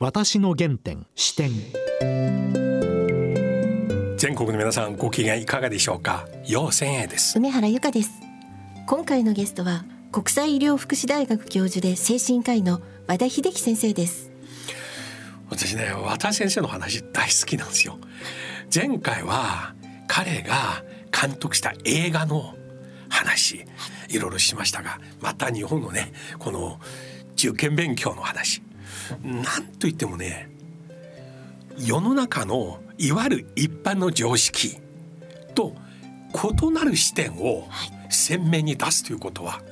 私の原点視点。全国の皆さんご機嫌いかがでしょうか？陽千恵です。梅原由香です。今回のゲストは国際医療福祉大学教授で精神科医の和田秀樹先生です。私ね和田先生の話大好きなんですよ。前回は彼が監督した映画の話いろいろしましたがまた日本のねこの受験勉強の話なんといってもね世の中のいわゆる一般の常識と異なる視点を鮮明に出すということは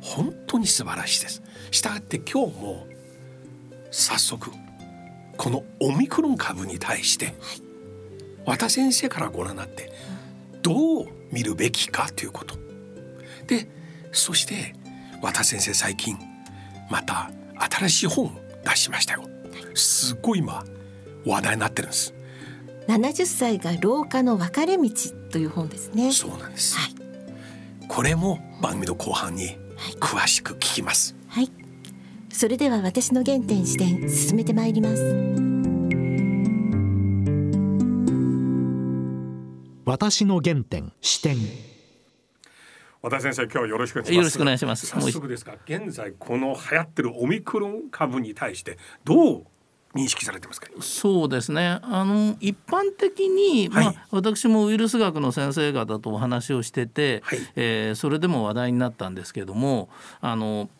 本当に素晴らしいです。したがって今日も早速このオミクロン株に対して和田先生からご覧になってどう見るべきかということ。でそして和田先生最近また新しい本出しましたよ。すごい今話題になってるんです。70歳が老化の分かれ道という本ですね。そうなんです、はい、これも番組の後半に詳しく聞きます。はい。それでは私の原点視点進めてまいります。私の原点視点和田先生今日はよろしくお願いします。よろしくお願いします。早速ですが現在この流行ってるオミクロン株に対してどう認識されてますか？そうですね。あの一般的に、はい。まあ、私もウイルス学の先生方とお話をしてて、はい。えーそれでも話題になったんですけどもあの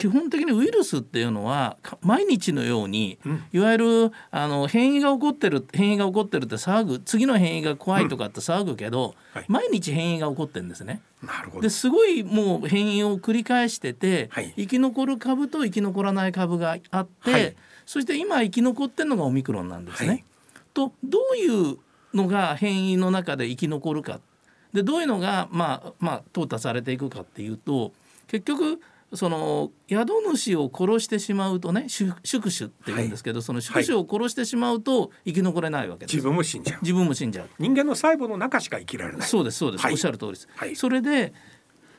基本的にウイルスっていうのはか毎日のように、いわゆるあの変異が起こってる変異が起こってるって騒ぐ次の変異が怖いとかって騒ぐけど、はい。毎日変異が起こってるんですね。なるほど。ですごいもう変異を繰り返してて、はい。生き残る株と生き残らない株があって、はい。そして今生き残ってるのがオミクロンなんですね。はい。とどういうのが変異の中で生き残るか。でどういうのがまあまあ淘汰されていくかっていうと結局その宿主を殺してしまうとね宿宿主って言うんですけど、その宿主を殺してしまうと生き残れないわけです。自分も死んじゃう。自分も死んじゃう。人間の細胞の中しか生きられない。そうですそうです、はい。おっしゃる通りです、はい。それで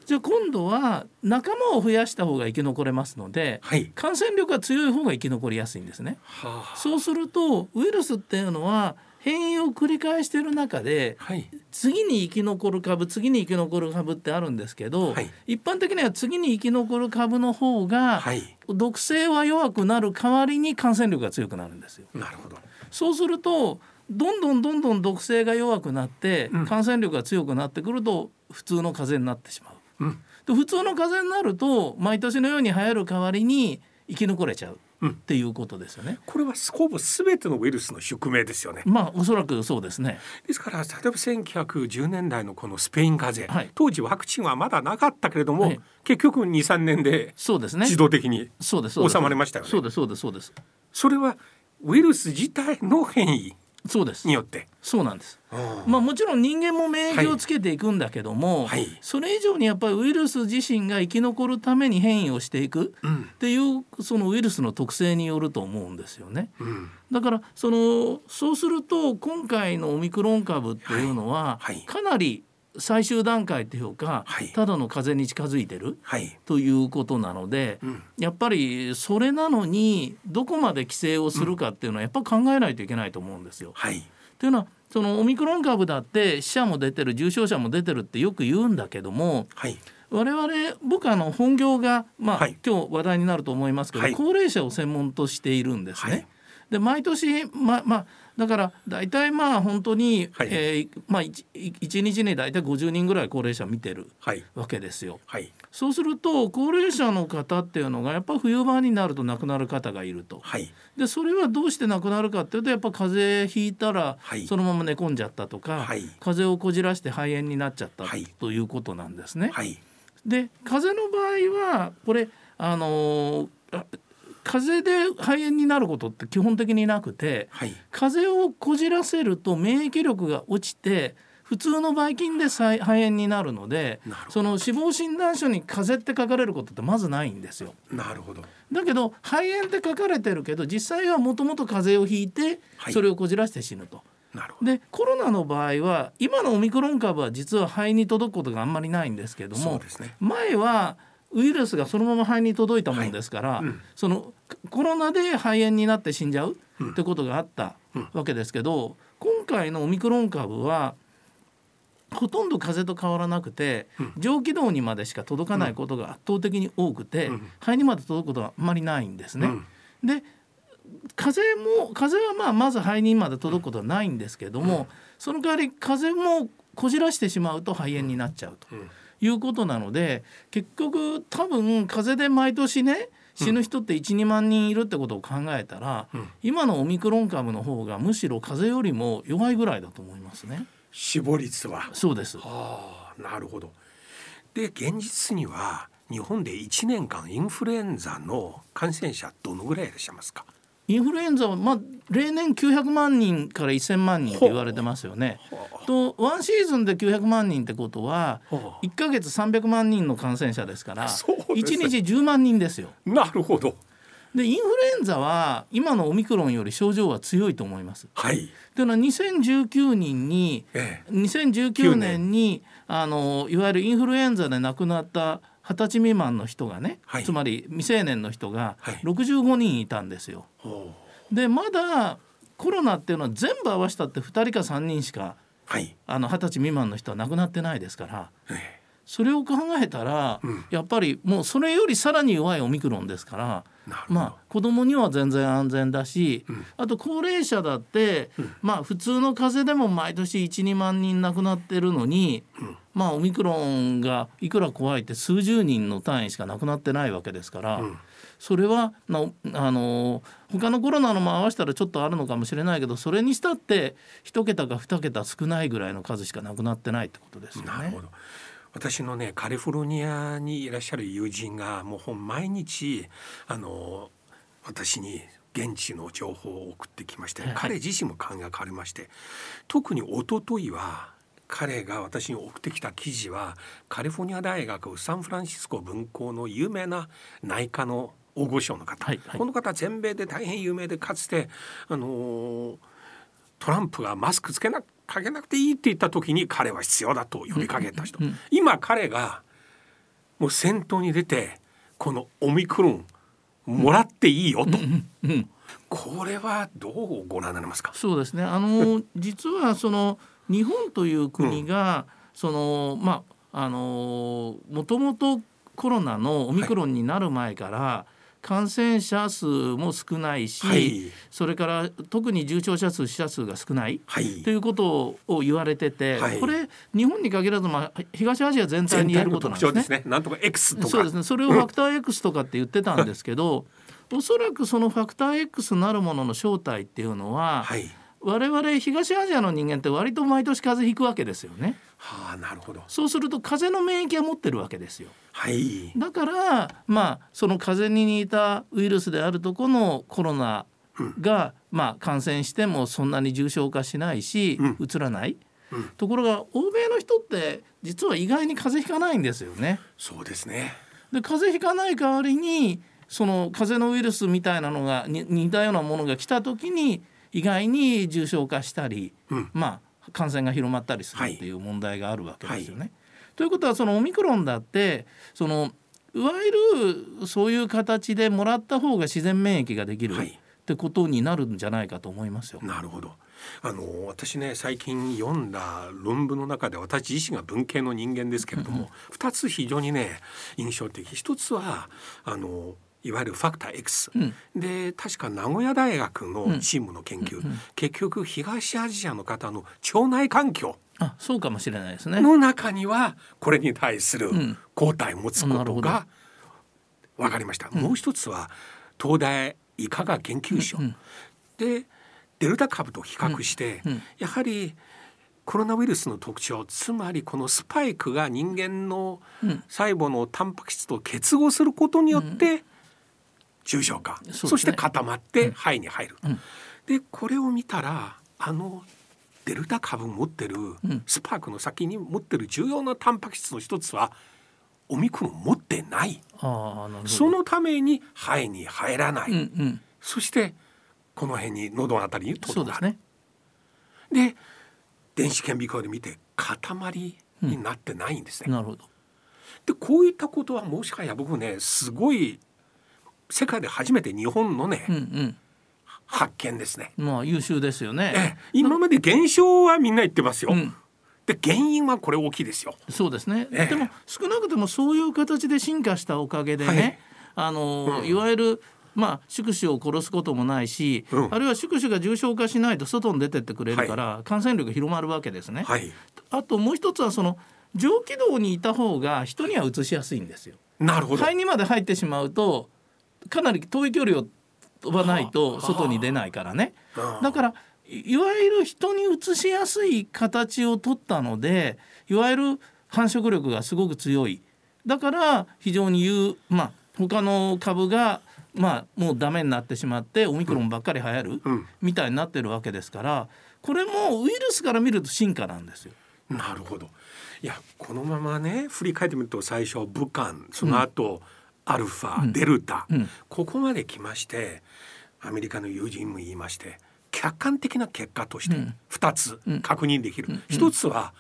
じゃあ今度は仲間を増やした方が生き残れますので、はい。感染力が強い方が生き残りやすいんですね。はあ。そうするとウイルスっていうのは変異を繰り返している中ではい。次に生き残る株次に生き残る株ってあるんですけど、はい。一般的には次に生き残る株の方が、はい。毒性は弱くなる代わりに感染力が強くなるんですよ。なるほど。そうするとどんどんどんどん毒性が弱くなって、うん。感染力が強くなってくると普通の風邪になってしまう。うん。で普通の風邪になると毎年のように流行る代わりに生き残れちゃう。うんっていうことですよね。これはほぼ全てのウイルスの宿命ですよねまあおそらくそうですね。ですから例えば1910年代のこのスペイン風邪、はい当時ワクチンはまだなかったけれども、はい結局23年で。自動的に。収まりましたよねそうですそうですそうです。それはウイルス自体の変異そうです。に。よって。そうなんです。まあもちろん人間も免疫をつけていくんだけども、はい。それ以上にやっぱりウイルス自身が生き残るために変異をしていくうん。っていうそのウイルスの特性によると思うんですよね。うん。だからそのそうすると今回のオミクロン株っていうのははい。はい。かなり最終段階というか、はい。ただの風邪に近づいてるはい、ということなので、うん。やっぱりそれなのにどこまで規制をするかっていうのはやっぱ考えないといけないと思うんですよ。はい。というのはそのオミクロン株だって死者も出てる重症者も出てるってよく言うんだけどもはい。我々僕あの本業が、まあはい。今日話題になると思いますけど、はい。高齢者を専門としているんですね。はい。で毎年ままあだから大体まあ本当に、はい。えーまあ、一一日に大体50人ぐらい高齢者見てるはい。わけですよ。はい。そうすると高齢者の方っていうのがやっぱ冬場になると亡くなる方がいると。はい。でそれはどうして亡くなるかっていうとやっぱ風邪ひいたらはい。そのまま寝込んじゃったとか、はい。風邪をこじらして肺炎になっちゃったはい。ということなんですね。はい。で風邪の場合はこれあのーあ風邪で肺炎になることって基本的になくてはい。風邪をこじらせると免疫力が落ちて普通のばい菌で再肺炎になるのでその死亡診断書に風邪って書かれることってまずないんですよ。なるほど。だけど肺炎って書かれてるけど実際はもともと風邪をひいてはい。それをこじらして死ぬと。なるほど。でコロナの場合は今のオミクロン株は実は肺に届くことがあんまりないんですけどもそうですね。前はウイルスがそのまま肺に届いたものですから、はい。うん。そのコロナで肺炎になって死んじゃうってことがあったわけですけど、今回のオミクロン株はほとんど風邪と変わらなくて、上気道にまでしか届かないことが圧倒的に多くて、うん。肺にまで届くことはあんまりないんですね。うん。で風邪も風邪はまあまず肺にまで届くことはないんですけども、その代わり風邪もこじらしてしまうと肺炎になっちゃうと。うんいうことなので結局多分風邪で毎年ね死ぬ人って12万人いるってことを考えたら、うん今のオミクロン株の方がむしろ風邪よりも弱いぐらいだと思いますね。死亡率はそうです。ああなるほど。で現実には日本で1年間インフルエンザの感染者どのぐらいいらっしゃいますか？インフルエンザは、まあ、例年900万人から1000万人と言われてますよね。とワンシーズンで900万人ってことはほ1ヶ月300万人の感染者ですからそうです1日10万人ですよ。なるほど。でインフルエンザは今のオミクロンより症状は強いと思います。はい。というのは2019人にええ。2019年。にあのいわゆるインフルエンザで亡くなった二十歳未満の人がね、はい。つまり未成年の人がはい。65人いたんですよ。ほでまだコロナっていうのは全部合わせたって2人か3人しかうはい。あの二十歳未満の人は亡くなってないですからえそれを考えたら、うん。やっぱりもうそれよりさらに弱いオミクロンですから。まあ、子供には全然安全だし、うん。あと高齢者だって、うん。まあ普通の風邪でも毎年12万人亡くなってるのに、うん。まあオミクロンがいくら怖いって数十人の単位しか亡くなってないわけですから、うんそれはなあの他のコロナのも合わせたらちょっとあるのかもしれないけどそれにしたって一桁か二桁少ないぐらいの数しか亡くなってないってことですよねなるほ。ど私のねカリフォルニアにいらっしゃる友人がもうほん毎日あの私に現地の情報を送ってきまして、はい彼自身も考え変わりまして特に一昨日は彼が私に送ってきた記事はカリフォルニア大学サンフランシスコ分校の有名な内科の大御所の方、はいはい。この方全米で大変有名でかつてあのートランプがマスクつけなかけなくていいって言った時に彼は必要だと呼びかけた人、うんうん今彼がもう先頭に出てこのオミクロンもらっていいよと、うんこれはどうご覧になりますか？そうですね。あの実はその日本という国が、そのまああのもともとコロナのオミクロンになる前から、感染者数も少ないし、はい。それから特に重症者数死者数が少ない。はい。ということを言われてて、はい。これ日本に限らず、まあ、東アジア全体に言えることなん特ですね。すね。なんとか X とか。そうですね。それをファクター X とかって言ってたんですけどおそらくそのファクター X なるものの正体っていうのは、はい。我々東アジアの人間って割と毎年風邪ひくわけですよねはあなるほど。そうすると風邪の免疫は持ってるわけですよ。はい。だからまあその風邪に似たウイルスであるとこのコロナが、まあ感染してもそんなに重症化しないし、うん。うつらない、うん。ところが欧米の人って実は意外に風邪ひかないんですよね。そうですね。で風邪ひかない代わりにその風邪のウイルスみたいなのがに似たようなものが来た時に意外に重症化したり、うん。まあ感染が広まったりするはいっていう問題があるわけですよね。ということはそのオミクロンだってそのいわゆるそういう形でもらった方が自然免疫ができるはいってことになるんじゃないかと思いますよ。なるほど。あの私ね最近読んだ論文の中で私自身が文系の人間ですけれども、二つ非常にね印象的一つはあのいわゆるファクター X、うん。で確か名古屋大学のチームの研究、結局東アジアの方の腸内環境あそうかもしれないですね。の中にはこれに対するん。抗体を持つことが分かりました。もう一つは東大医科学研究所、うんでデルタ株と比較して、うんうん。やはりコロナウイルスの特徴つまりこのスパイクが人間のうん。細胞のタンパク質と結合することによって重症化、すね。そして固まって肺に入る。うん。でこれを見たらあのデルタ株持ってるん。スパークの先に持ってる重要なタンパク質の一つはオミクロン持ってない。そのために肺に入らない、うんうん。そしてこの辺に喉のあたりにとどまるそうですね。で電子顕微鏡で見て塊になってないんですね、なるほど。でこういったことはもしかや僕ねすごい世界で初めて日本のね、うん発見ですね。うんまあ優秀ですよね。ええ今まで現象はみんな言ってますよ。うんで原因はこれ大きいですよ。そうですね、ええでも少なくともそういう形で進化したおかげでね、はいあの、うんいわゆるまあ宿主を殺すこともないし、うんあるいは宿主が重症化しないと外に出てってくれるから、感染力が広まるわけですね。はい。あともう一つはその上気道にいた方が人には移しやすいんですよ。なるほど。肺にまで入ってしまうとかなり遠い距離を飛ばないと外に出ないからね。うんだからいいわゆる人に移しやすい形を取ったのでいわゆる繁殖力がすごく強いだから非常に言うまあ他の株がまあもうダメになってしまってオミクロンばっかり流行る、うんみたいになってるわけですからこれもウイルスから見ると進化なんですよ。なるほど。いやこのままね振り返ってみると最初武漢その後、アルファ、うん。デルタ、うん。ここまで来ましてアメリカの友人も言いまして客観的な結果としてうん。2つうん。確認できる、うん。一つは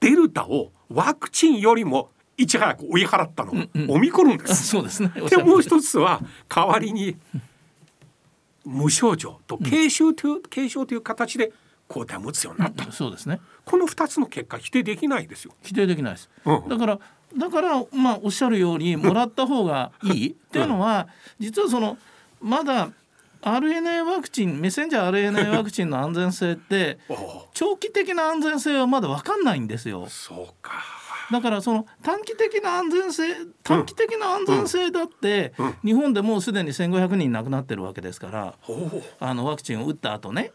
デルタをワクチンよりもいち早く追い払ったの、うん。うん。オミクロンであす。そうですね。でもう一つは代わりに無症状と軽症という、軽症という形で抗体を持つようになった、そうですね。この2つの結果否定できないですよ。否定できないです。うん。だからだからまあおっしゃるように もらった方がいい。っていうのは実はそのまだ RNA ワクチンメッセンジャー RNA ワクチンの安全性って長期的な安全性はまだ分かんないんですよ。そうか。だからその短期的な安全性短期的な安全性だってうん。日本でもうすでに1500人亡くなってるわけですからあのワクチンを打った後ね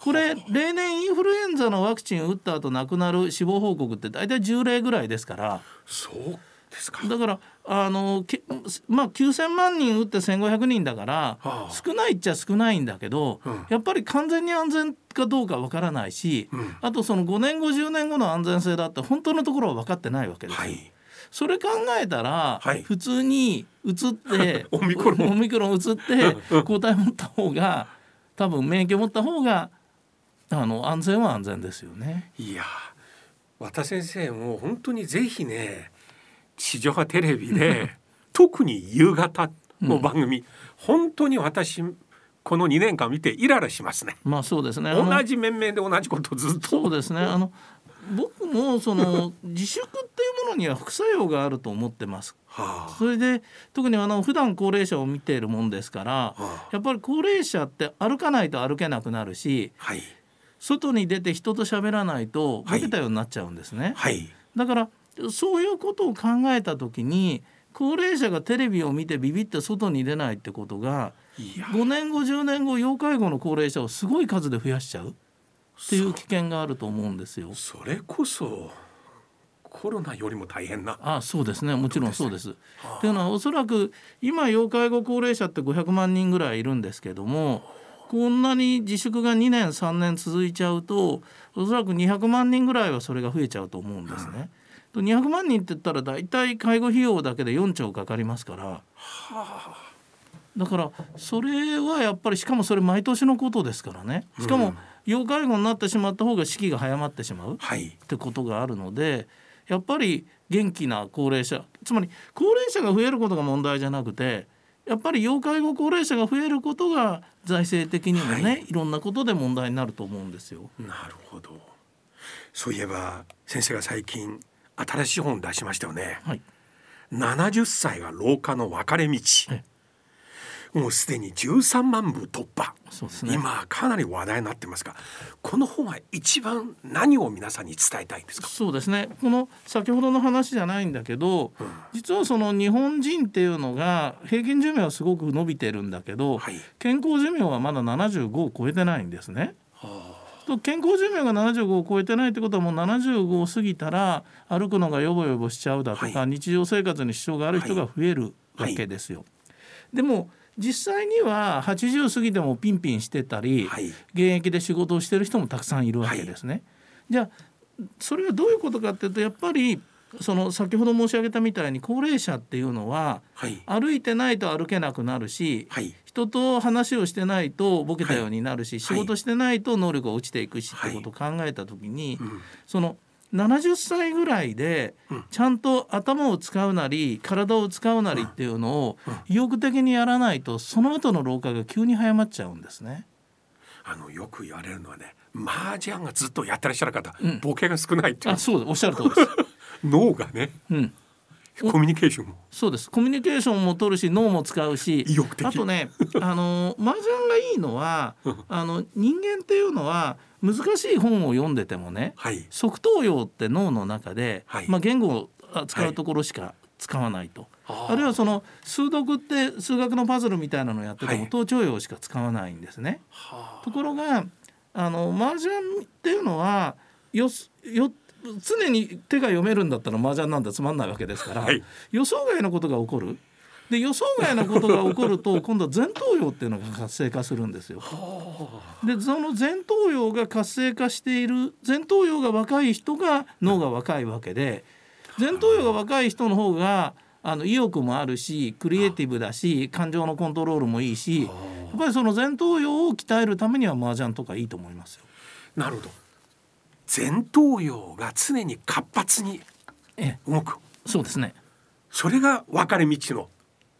これ例年インフルエンザのワクチンを打った後亡くなる死亡報告って大体10例ぐらいですから。そうですか。だからあのけまあ9,000万人打って1,500人だからはあ。少ないっちゃ少ないんだけど、うん。やっぱり完全に安全かどうかわからないし、うん。あとその5年後10年後の安全性だって本当のところは分かってないわけですよ。はい。それ考えたら、はい。普通に移って オミクロン。オミクロン移って抗体持った方が多分免疫を持った方があの安全は安全ですよね。いや和田先生も本当にぜひね地上波テレビで 特に夕方の番組、本当に私この2年間見てイライラしますね。まあそうですね。同じ面々で同じことをずっと。そうですね。あの僕もその自粛っていうものには副作用があると思ってます。はそれで特にあの普段高齢者を見ているもんですからあ、はあやっぱり高齢者って歩かないと歩けなくなるし、はい外に出て人と喋らないとはいボケたようになっちゃうんですね。はいだからそういうことを考えた時に高齢者がテレビを見てビビって外に出ないってことがいや5年後10年後要介護の高齢者をすごい数で増やしちゃうっていう危険があると思うんですよ。それこそコロナよりも大変な。あそうですねもちろんそうです。はあというのはおそらく今要介護高齢者って500万人ぐらいいるんですけどもこんなに自粛が2年3年続いちゃうとおそらく200万人ぐらいはそれが増えちゃうと思うんですね。と200万人って言ったら大体介護費用だけで4兆かかりますからだからそれはやっぱりしかもそれ毎年のことですからねしかも要介護になってしまった方が死期が早まってしまう。はいってことがあるのでやっぱり元気な高齢者つまり高齢者が増えることが問題じゃなくてやっぱり要介護高齢者が増えることが財政的にもね、、はいろんなことで問題になると思うんですよ。なるほど。そういえば先生が最近新しい本出しましたよね。はい、70歳が老化の分かれ道えもうすでに13万部突破、ね。今かなり話題になってますがこの本は一番何を皆さんに伝えたいんですか、そうですね。この先ほどの話じゃないんだけどうん。実はその日本人っていうのが平均寿命はすごく伸びてるんだけど、はい。健康寿命はまだ75を超えてないんですね。はと健康寿命が75を超えてないってことはもう75を過ぎたら歩くのがヨボヨボしちゃうだとか、は日常生活に支障がある人が増えるわけですよ。でも実際には80過ぎてもピンピンしてたり、はい。現役で仕事をしてる人もたくさんいるわけですね。じゃあそれはどういうことかっていうとやっぱりその先ほど申し上げたみたいに高齢者っていうのははい。歩いてないと歩けなくなるし、はい。人と話をしてないとボケたようになるし、はい。仕事してないと能力が落ちていくし、はいってことを考えた時に、うん。その70歳ぐらいでちゃんと頭を使うなり体を使うなりっていうのを意欲的にやらないとその後の老化が急に早まっちゃうんですね。あのよく言われるのはね麻雀がずっとやってらっしゃる方、ボケが少ないっていう。あそうおっしゃる通りです。脳がね。うんコミュニケーションも。そうです。コミュニケーションも取るし脳も使うし意欲的。あとねあの麻雀がいいのはあの人間っていうのは難しい本を読んでてもねはい。側頭葉って脳の中で、はい。まあ、言語を使うところしか使わないと、あー。あるいはその数読って数学のパズルみたいなのをやってても、はい。頭頂葉しか使わないんですね。はところがあの麻雀っていうのはよすよ常に手が読めるんだったら麻雀なんてつまんないわけですから、はい。予想外のことが起こる。で予想外のことが起こると 今度は前頭葉っていうのが活性化するんですよ。でその前頭葉が活性化している前頭葉が若い人が脳が若いわけで前頭葉が若い人の方があの意欲もあるしクリエイティブだし感情のコントロールもいいしやっぱりその前頭葉を鍛えるためには麻雀とかいいと思いますよ。なるほど前頭葉が常に活発にええ動くそうですね。それが分かれ道の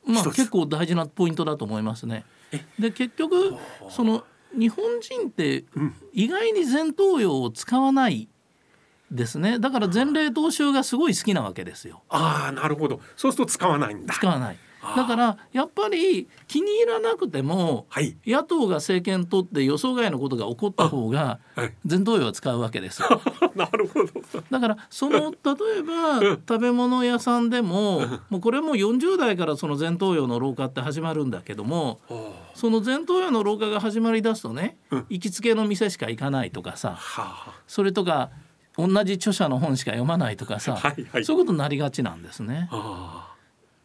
まあ結構大事なポイントだと思いますね。で結局その日本人ってうん意外に前頭葉を使わないですね。だから前例踏襲がすごい好きなわけですよ。ああなるほどそうすると使わないんだ使わない。だからやっぱり気に入らなくてもはい。野党が政権取って予想外のことが起こった方がはい。前頭葉は使うわけですよ。なるほど。だからその例えば食べ物屋さんでももうこれも40代からその前頭葉の老化って始まるんだけどもその前頭葉の老化が始まりだすとねうん。行きつけの店しか行かないとかさはそれとか同じ著者の本しか読まないとかさはいはい。そういうことになりがちなんですね。ああ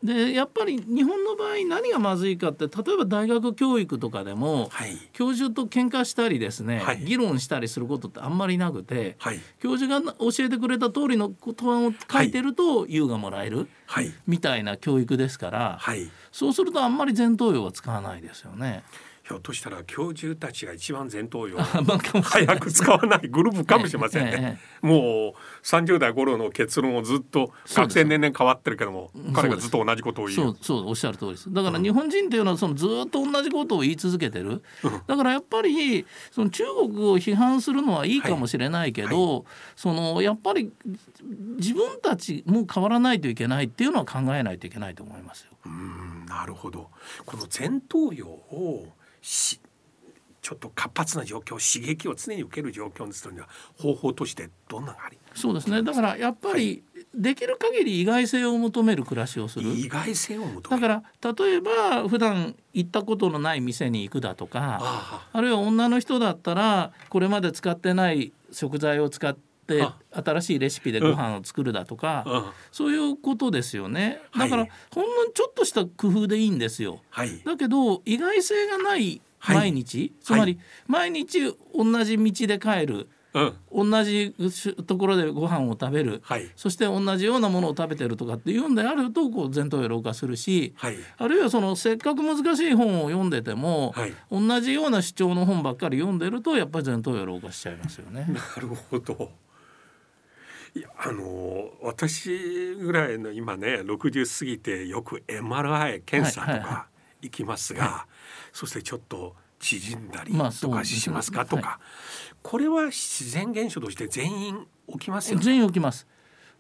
でやっぱり日本の場合何がまずいかって例えば大学教育とかでもはい。教授と喧嘩したりですね、はい。議論したりすることってあんまりなくて、はい。教授が教えてくれた通りのことを書いてると優がもらえるはい。みたいな教育ですから、はい。そうするとあんまり前頭葉は使わないですよね。ひょっとしたら教授たちが一番前頭葉。早く使わないグループかもしれませんええね。もう30代頃の結論をずっと学生年々変わってるけどもん彼がずっと同じことを言そううそうおっしゃる通りです。だから日本人っていうのはそのずっと同じことを言い続けてる。だからやっぱりその中国を批判するのはいいかもしれないけど、そのやっぱり自分たちも変わらないといけないっていうのは考えないといけないと思いますよ。うんなるほど。この前頭葉をしちょっと活発な状況刺激を常に受ける状況にするには方法としてどんなのがあり？そうですね。だからやっぱりできる限り意外性を求める暮らしをする。意外性を求だめる。から例えば普段行ったことのない店に行くだとかああるいは女の人だったらこれまで使ってない食材を使ってあ。新しいレシピでご飯を作るだとか、ああそういうことですよね。はい。だからほんのちょっとした工夫でいいんですよ。はい。だけど意外性がないはい。毎日、つまり毎日同じ道で帰るうん。同じところでご飯を食べる、はい。そして同じようなものを食べてるとかっていうんであるとこう前頭葉老化するし、はい。あるいはそのせっかく難しい本を読んでても、はい。同じような主張の本ばっかり読んでるとやっぱり前頭葉老化しちゃいますよね。なるほど。いやあの私ぐらいの今ね60過ぎてよく MRI 検査とはいはいはか行きますが、そしてちょっと縮んだりまあとかしますかとか、これは自然現象として全員起きますよね。全員起きます。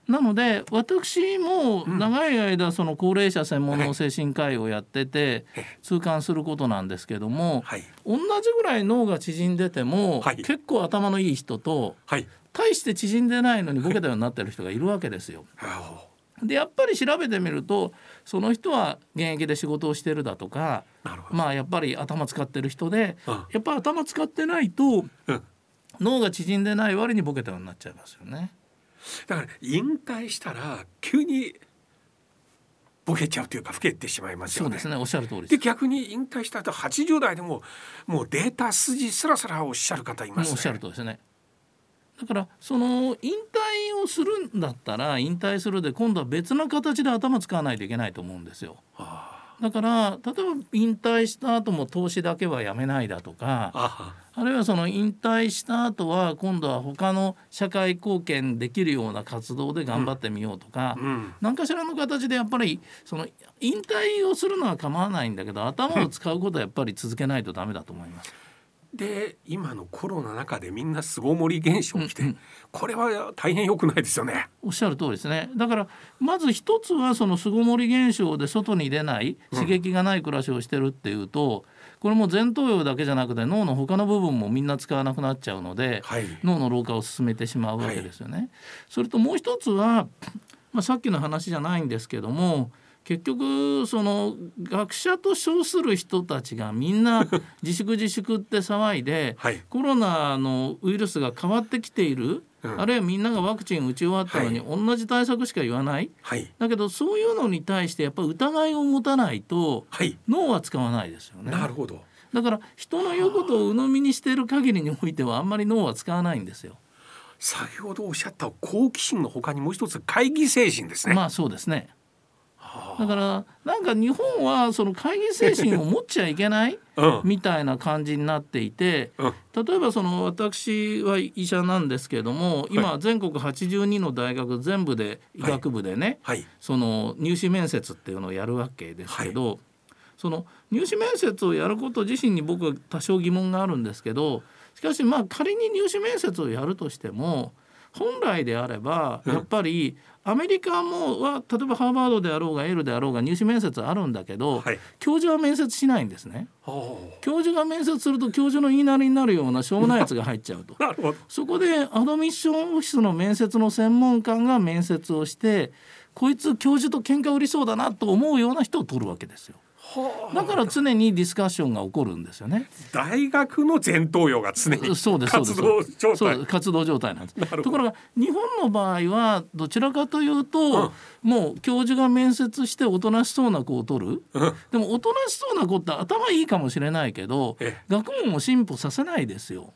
なので私も長い間その高齢者専門の精神科医をやってて痛感することなんですけどもはい。同じぐらい脳が縮んでてもはい。結構頭のいい人とはい。大して縮んでないのにボケたようになってる人がいるわけですよ。あでやっぱり調べてみるとその人は現役で仕事をしてるだとか。まあやっぱり頭使ってる人でうんやっぱ頭使ってないとうん脳が縮んでない割にボケたようになっちゃいますよね。だから引退したら急にボケちゃうというか老けてしまいますよね。そうですねおっしゃる通りで。です逆に引退した後80代でももうデータ筋すらすらおっしゃる方いますね。おっしゃる通りですね。だからその引退をするんだったら引退するで今度は別の形で頭使わないといけないと思うんですよ。あだから例えば引退した後も投資だけはやめないだとかああるいはその引退した後は今度は他の社会貢献できるような活動で頑張ってみようとか、うん何かしらの形でやっぱりその引退をするのは構わないんだけど頭を使うことはやっぱり続けないとダメだと思います。で今のコロナの中でみんな巣ごもり現象起きて、うん。うんこれは大変良くないですよね。おっしゃる通りですね。だからまず一つはその巣ごもり現象で外に出ない刺激がない暮らしをしてるっていうと、これも前頭葉だけじゃなくて脳の他の部分もみんな使わなくなっちゃうので、はい。脳の老化を進めてしまうわけですよね。それともう一つは、まあ、さっきの話じゃないんですけども結局その学者と称する人たちがみんな自粛自粛って騒いで、はいコロナのウイルスが変わってきている、うんあるいはみんながワクチン打ち終わったのに同じ対策しか言わない。はいだけどそういうのに対してやっぱり疑いを持たないとはい、脳は使わないですよね。なるほど。だから人の言うことを鵜呑みにしている限りにおいてはあんまり脳は使わないんですよ。先ほどおっしゃった好奇心の他にもう一つ会議精神ですね。まあそうですね。だからなんか日本はその会議精神を持っちゃいけない うん。みたいな感じになっていてうん。例えばその私は医者なんですけれども今全国82の大学全部で医学部でねはい。その入試面接っていうのをやるわけですけど、その入試面接をやること自身に僕は多少疑問があるんですけどしかしまあ仮に入試面接をやるとしても本来であればやっぱりアメリカもは例えばハーバードであろうがエールであろうが入試面接あるんだけど、はい教授は面接しないんですね。お教授が面接すると教授の言いなりになるようなしょうもないやつが入っちゃうと。そこでアドミッションオフィスの面接の専門官が面接をしてこいつ教授と喧嘩売りそうだなと思うような人を取るわけですよ。だから常にディスカッションが起こるんですよね。大学の前頭葉が常にそうです活動状態。活動状態なんです。ところが日本の場合はどちらかというと、もう教授が面接しておとなしそうな子を取る、うん。でもおとなしそうな子って頭いいかもしれないけどええ。学問を進歩させないですよ。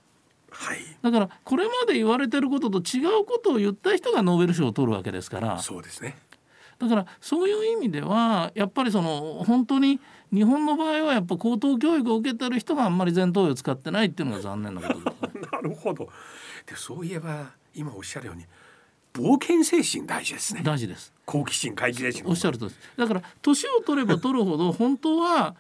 はい。だからこれまで言われてることと違うことを言った人がノーベル賞を取るわけですから。そうですね。だからそういう意味ではやっぱりその本当に日本の場合はやっぱ高等教育を受けてる人があんまり前頭葉を使ってないっていうのが残念なことです。なるほど。でそういえば今おっしゃるように冒険精神大事ですね。大事です好奇心会議精神おっしゃるとりですだから年を取れば取るほど本当は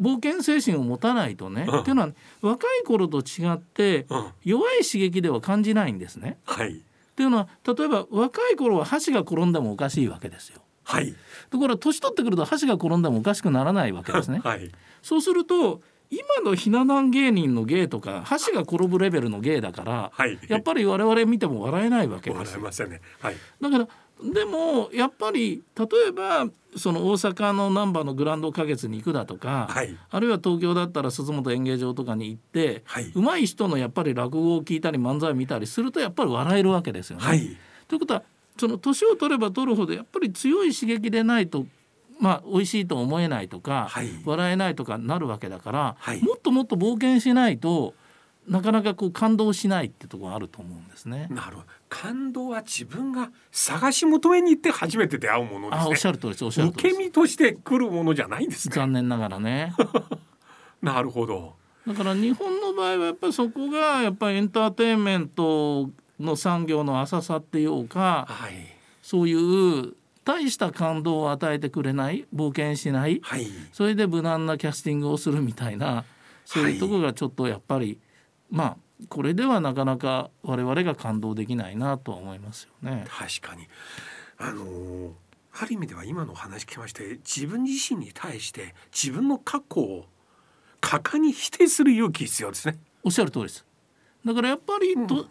冒険精神を持たないとね、うんっていうのは若い頃と違ってうん弱い刺激では感じないんですね。はいっていうのは例えば若い頃は箸が転んでもおかしいわけですよ。はいところが年取ってくると箸が転んでもおかしくならないわけですね。はいそうすると今のひな壇芸人の芸とか箸が転ぶレベルの芸だから、はいやっぱり我々見ても笑えないわけです笑いよ。ませんね。はいだからでもやっぱり例えばその大阪の難波のグランド花月に行くだとか、はい。あるいは東京だったら鈴本演芸場とかに行って、はい。上手い人のやっぱり落語を聞いたり漫才を見たりするとやっぱり笑えるわけですよね。はい。ということはその年を取れば取るほどやっぱり強い刺激でないとまあ美味しいと思えないとか、はい。笑えないとかなるわけだから、はい。もっともっと冒険しないとなかなかこう感動しないってところがあると思うんですね。なるほど。感動は自分が探し求めに行って初めて出会うものですね。あおっしゃる通りですおっしゃる通り。受け身として来るものじゃないんですね。残念ながらね。なるほど。だから日本の場合はやっぱりそこがやっぱりエンターテインメントの産業の浅さっていうかはいそういう大した感動を与えてくれない冒険しないはいそれで無難なキャスティングをするみたいなそういうところがちょっとやっぱり、まあこれではなかなか我々が感動できないなとは思いますよね。確かにあのーある意味では今のお話聞きまして自分自身に対して自分の過去を果敢に否定する勇気必要ですね。おっしゃる通りです。だからやっぱりと、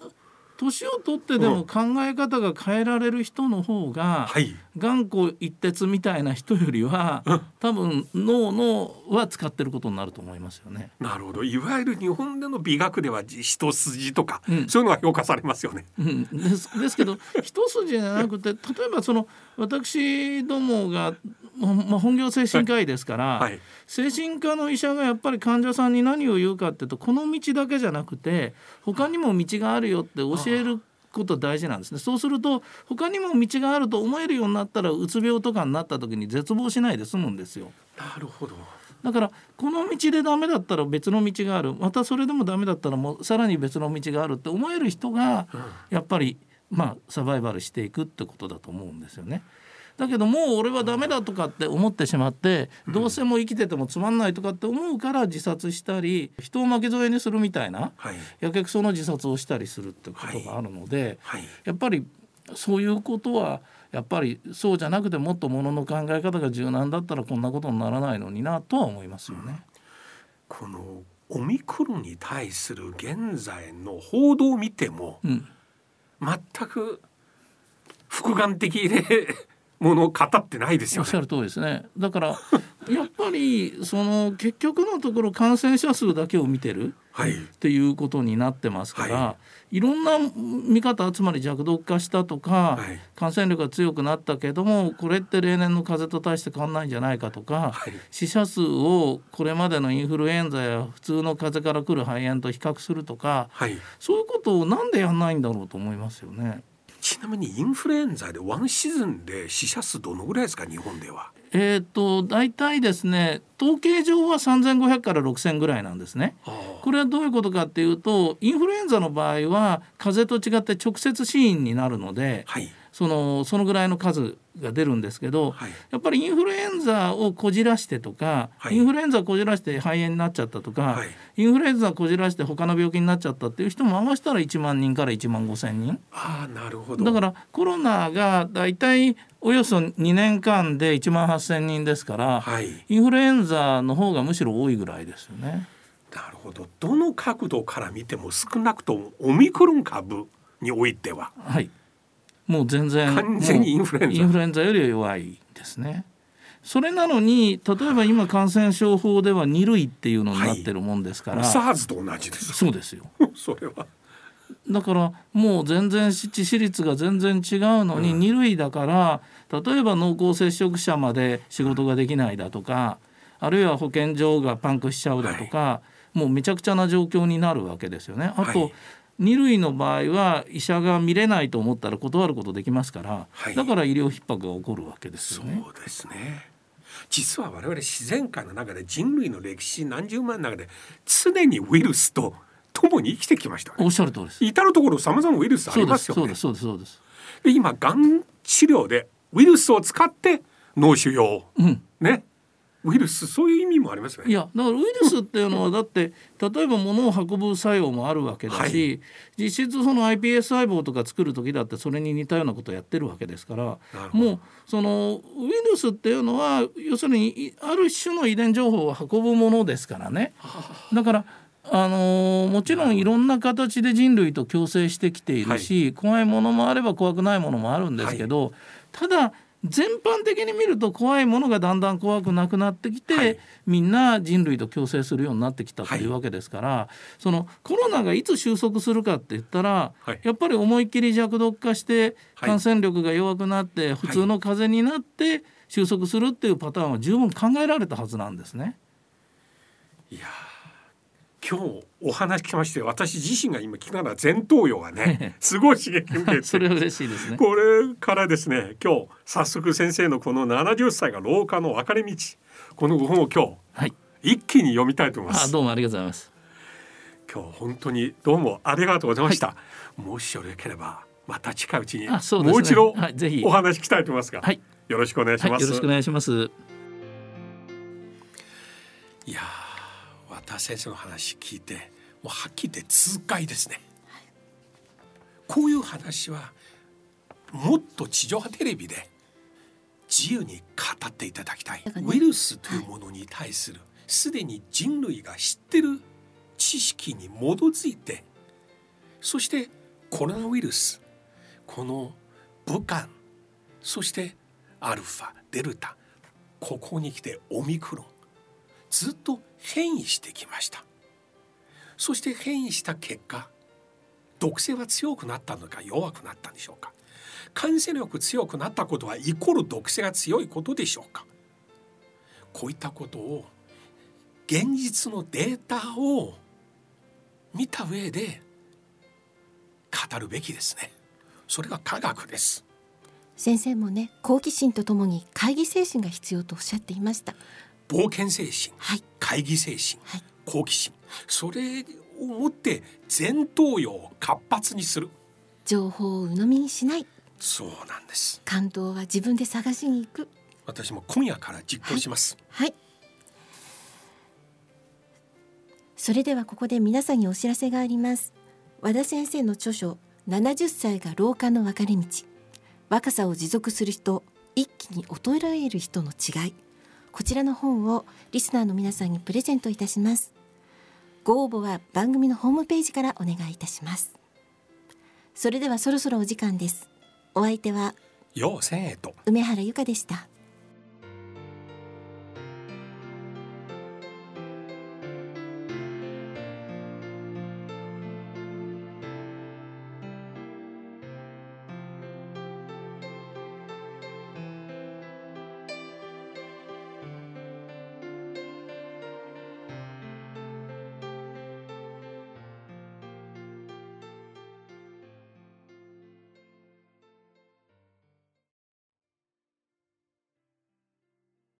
年を取ってでも考え方が変えられる人の方が、はい。頑固一徹みたいな人よりは、多分脳のは使ってることになると思いますよね。なるほど。いわゆる日本での美学では一筋とか、うん。そういうのが評価されますよね。うん、ですですけど 一筋じゃなくて例えばその私どもが、ままあ、本業精神科医ですから、はい。精神科の医者がやっぱり患者さんに何を言うかっていうとこの道だけじゃなくて他にも道があるよって教えること大事なんですね。そうすると他にも道があると思えるようになったらうつ病とかになった時に絶望しないで済むんですよ。なるほど。だからこの道でダメだったら別の道がある。またそれでもダメだったらもうさらに別の道があるって思える人がやっぱりまあサバイバルしていくってことだと思うんですよね。だけどもう俺はダメだとかって思ってしまってどうせもう生きててもつまんないとかって思うから自殺したり人を巻き添えにするみたいなはい。やけくその自殺をしたりするってことがあるのではい。やっぱりそういうことはやっぱりそうじゃなくてもっとものの考え方が柔軟だったらこんなことにならないのになとは思いますよね。このオミクロンに対する現在の報道を見てもうん。全く複眼的でものを語ってないですよね。おっしゃる通りですね。だからやっぱりその結局のところ感染者数だけを見てるはい。っていうことになってますから、、はい。ろんな見方つまり弱毒化したとか、はい。感染力が強くなったけどもこれって例年の風邪と大して変わんないんじゃないかとか、はい。死者数をこれまでのインフルエンザや普通の風邪から来る肺炎と比較するとかはい。そういうことをなんでやんないんだろうと思いますよね。ちなみにインフルエンザでワンシーズンで死者数どのぐらいですか日本では？えー、と大体ですね統計上は3500から6000ぐらいなんですね。これはどういうことかっていうとインフルエンザの場合は風邪と違って直接死因になるのではいそのそのぐらいの数が出るんですけど、はい。やっぱりインフルエンザをこじらしてとか、はい。インフルエンザこじらして肺炎になっちゃったとか、はい。インフルエンザこじらして他の病気になっちゃったっていう人も合わせたら1万人から1万5千人。ああなるほど。だからコロナがだいたいおよそ2年間で1万8千人ですから、はい。インフルエンザの方がむしろ多いぐらいですよね。なるほど。どの角度から見ても少なくともオミクロン株においては。はい。もう全然完全にインフルエンザ。インフルエンザよりは弱いですね。それなのに例えば今感染症法では2類っていうのになってるもんですから、SARS と同じです。そうですよ。それは。だからもう全然致死率が全然違うのに2類だから例えば濃厚接触者まで仕事ができないだとかあるいは保健所がパンクしちゃうだとか、もうめちゃくちゃな状況になるわけですよね。あと、はい2類の場合は医者が見れないと思ったら断ることできますから、はいだから医療逼迫が起こるわけですそよね。うですね実は我々自然界の中で人類の歴史何十万の中で常にウイルスと共に生きてきましたよねおっしゃる通りです。至る所さまざまウイルスありますよねそうですそうですそうです。で今がん治療でウイルスを使って脳腫瘍うん。ねウイルスそういう意味もありますよね。いやだからウイルスっていうのはだって例えば物を運ぶ作用もあるわけだし、はい。実質その iPS 細胞とか作る時だってそれに似たようなことをやってるわけですからもうそのウイルスっていうのは要するにいある種の遺伝情報を運ぶものですからね。だからあのーもちろんいろんな形で人類と共生してきているし、怖いものもあれば怖くないものもあるんですけど、ただ全般的に見ると怖いものがだんだん怖くなくなってきて、はい。みんな人類と共生するようになってきたというわけですから、そのコロナがいつ収束するかって言ったら、はい。やっぱり思いっきり弱毒化してはい。感染力が弱くなって、普通の風邪になって収束するっていうパターンは十分考えられたはずなんですね。いやー今日お話聞きまして私自身が今聞かな前頭葉がねすごい刺激を受けて それは嬉しいですね。これからですね今日早速先生のこの70歳が老化の分かれ道この本を今はい。日一気に読みたいと思いまあすどうもありがとうございます。今日本当にどうもありがとうございました、もしよければまた近いうちにねもう一度はいぜひお話聞きたいと思いますが、はい。よろしくお願いしはい、ます、よろしくお願いします。いや田先生の話聞いてもうはっきり言って痛快ですね、こういう話はもっと地上波テレビで自由に語っていただきたい、ね。ウイルスというものに対するすでに人類が知ってる知識に基づいてそしてコロナウイルスこの武漢そしてアルファデルタここに来てオミクロンずっと変異してきました。そして変異した結果毒性は強くなったのか弱くなったんでしょうか。感染力強くなったことはイコール毒性が強いことでしょうか。こういったことを現実のデータを見た上で語るべきですね。それが科学です。先生もね好奇心とともに会議精神が必要とおっしゃっていました。冒険精神はい。会議精神はい。好奇心それを持って前頭葉を活発にする。情報を鵜呑みにしない。そうなんです。感動は自分で探しに行く。私も今夜から実行します、はい。それではここで皆さんにお知らせがあります。和田先生の著書70歳が老化の分かれ道。若さを持続する人一気に衰える人の違いこちらの本をリスナーの皆さんにプレゼントいたします。ご応募は番組のホームページからお願いいたします。それではそろそろお時間です。お相手はようせんえと。梅原由香でした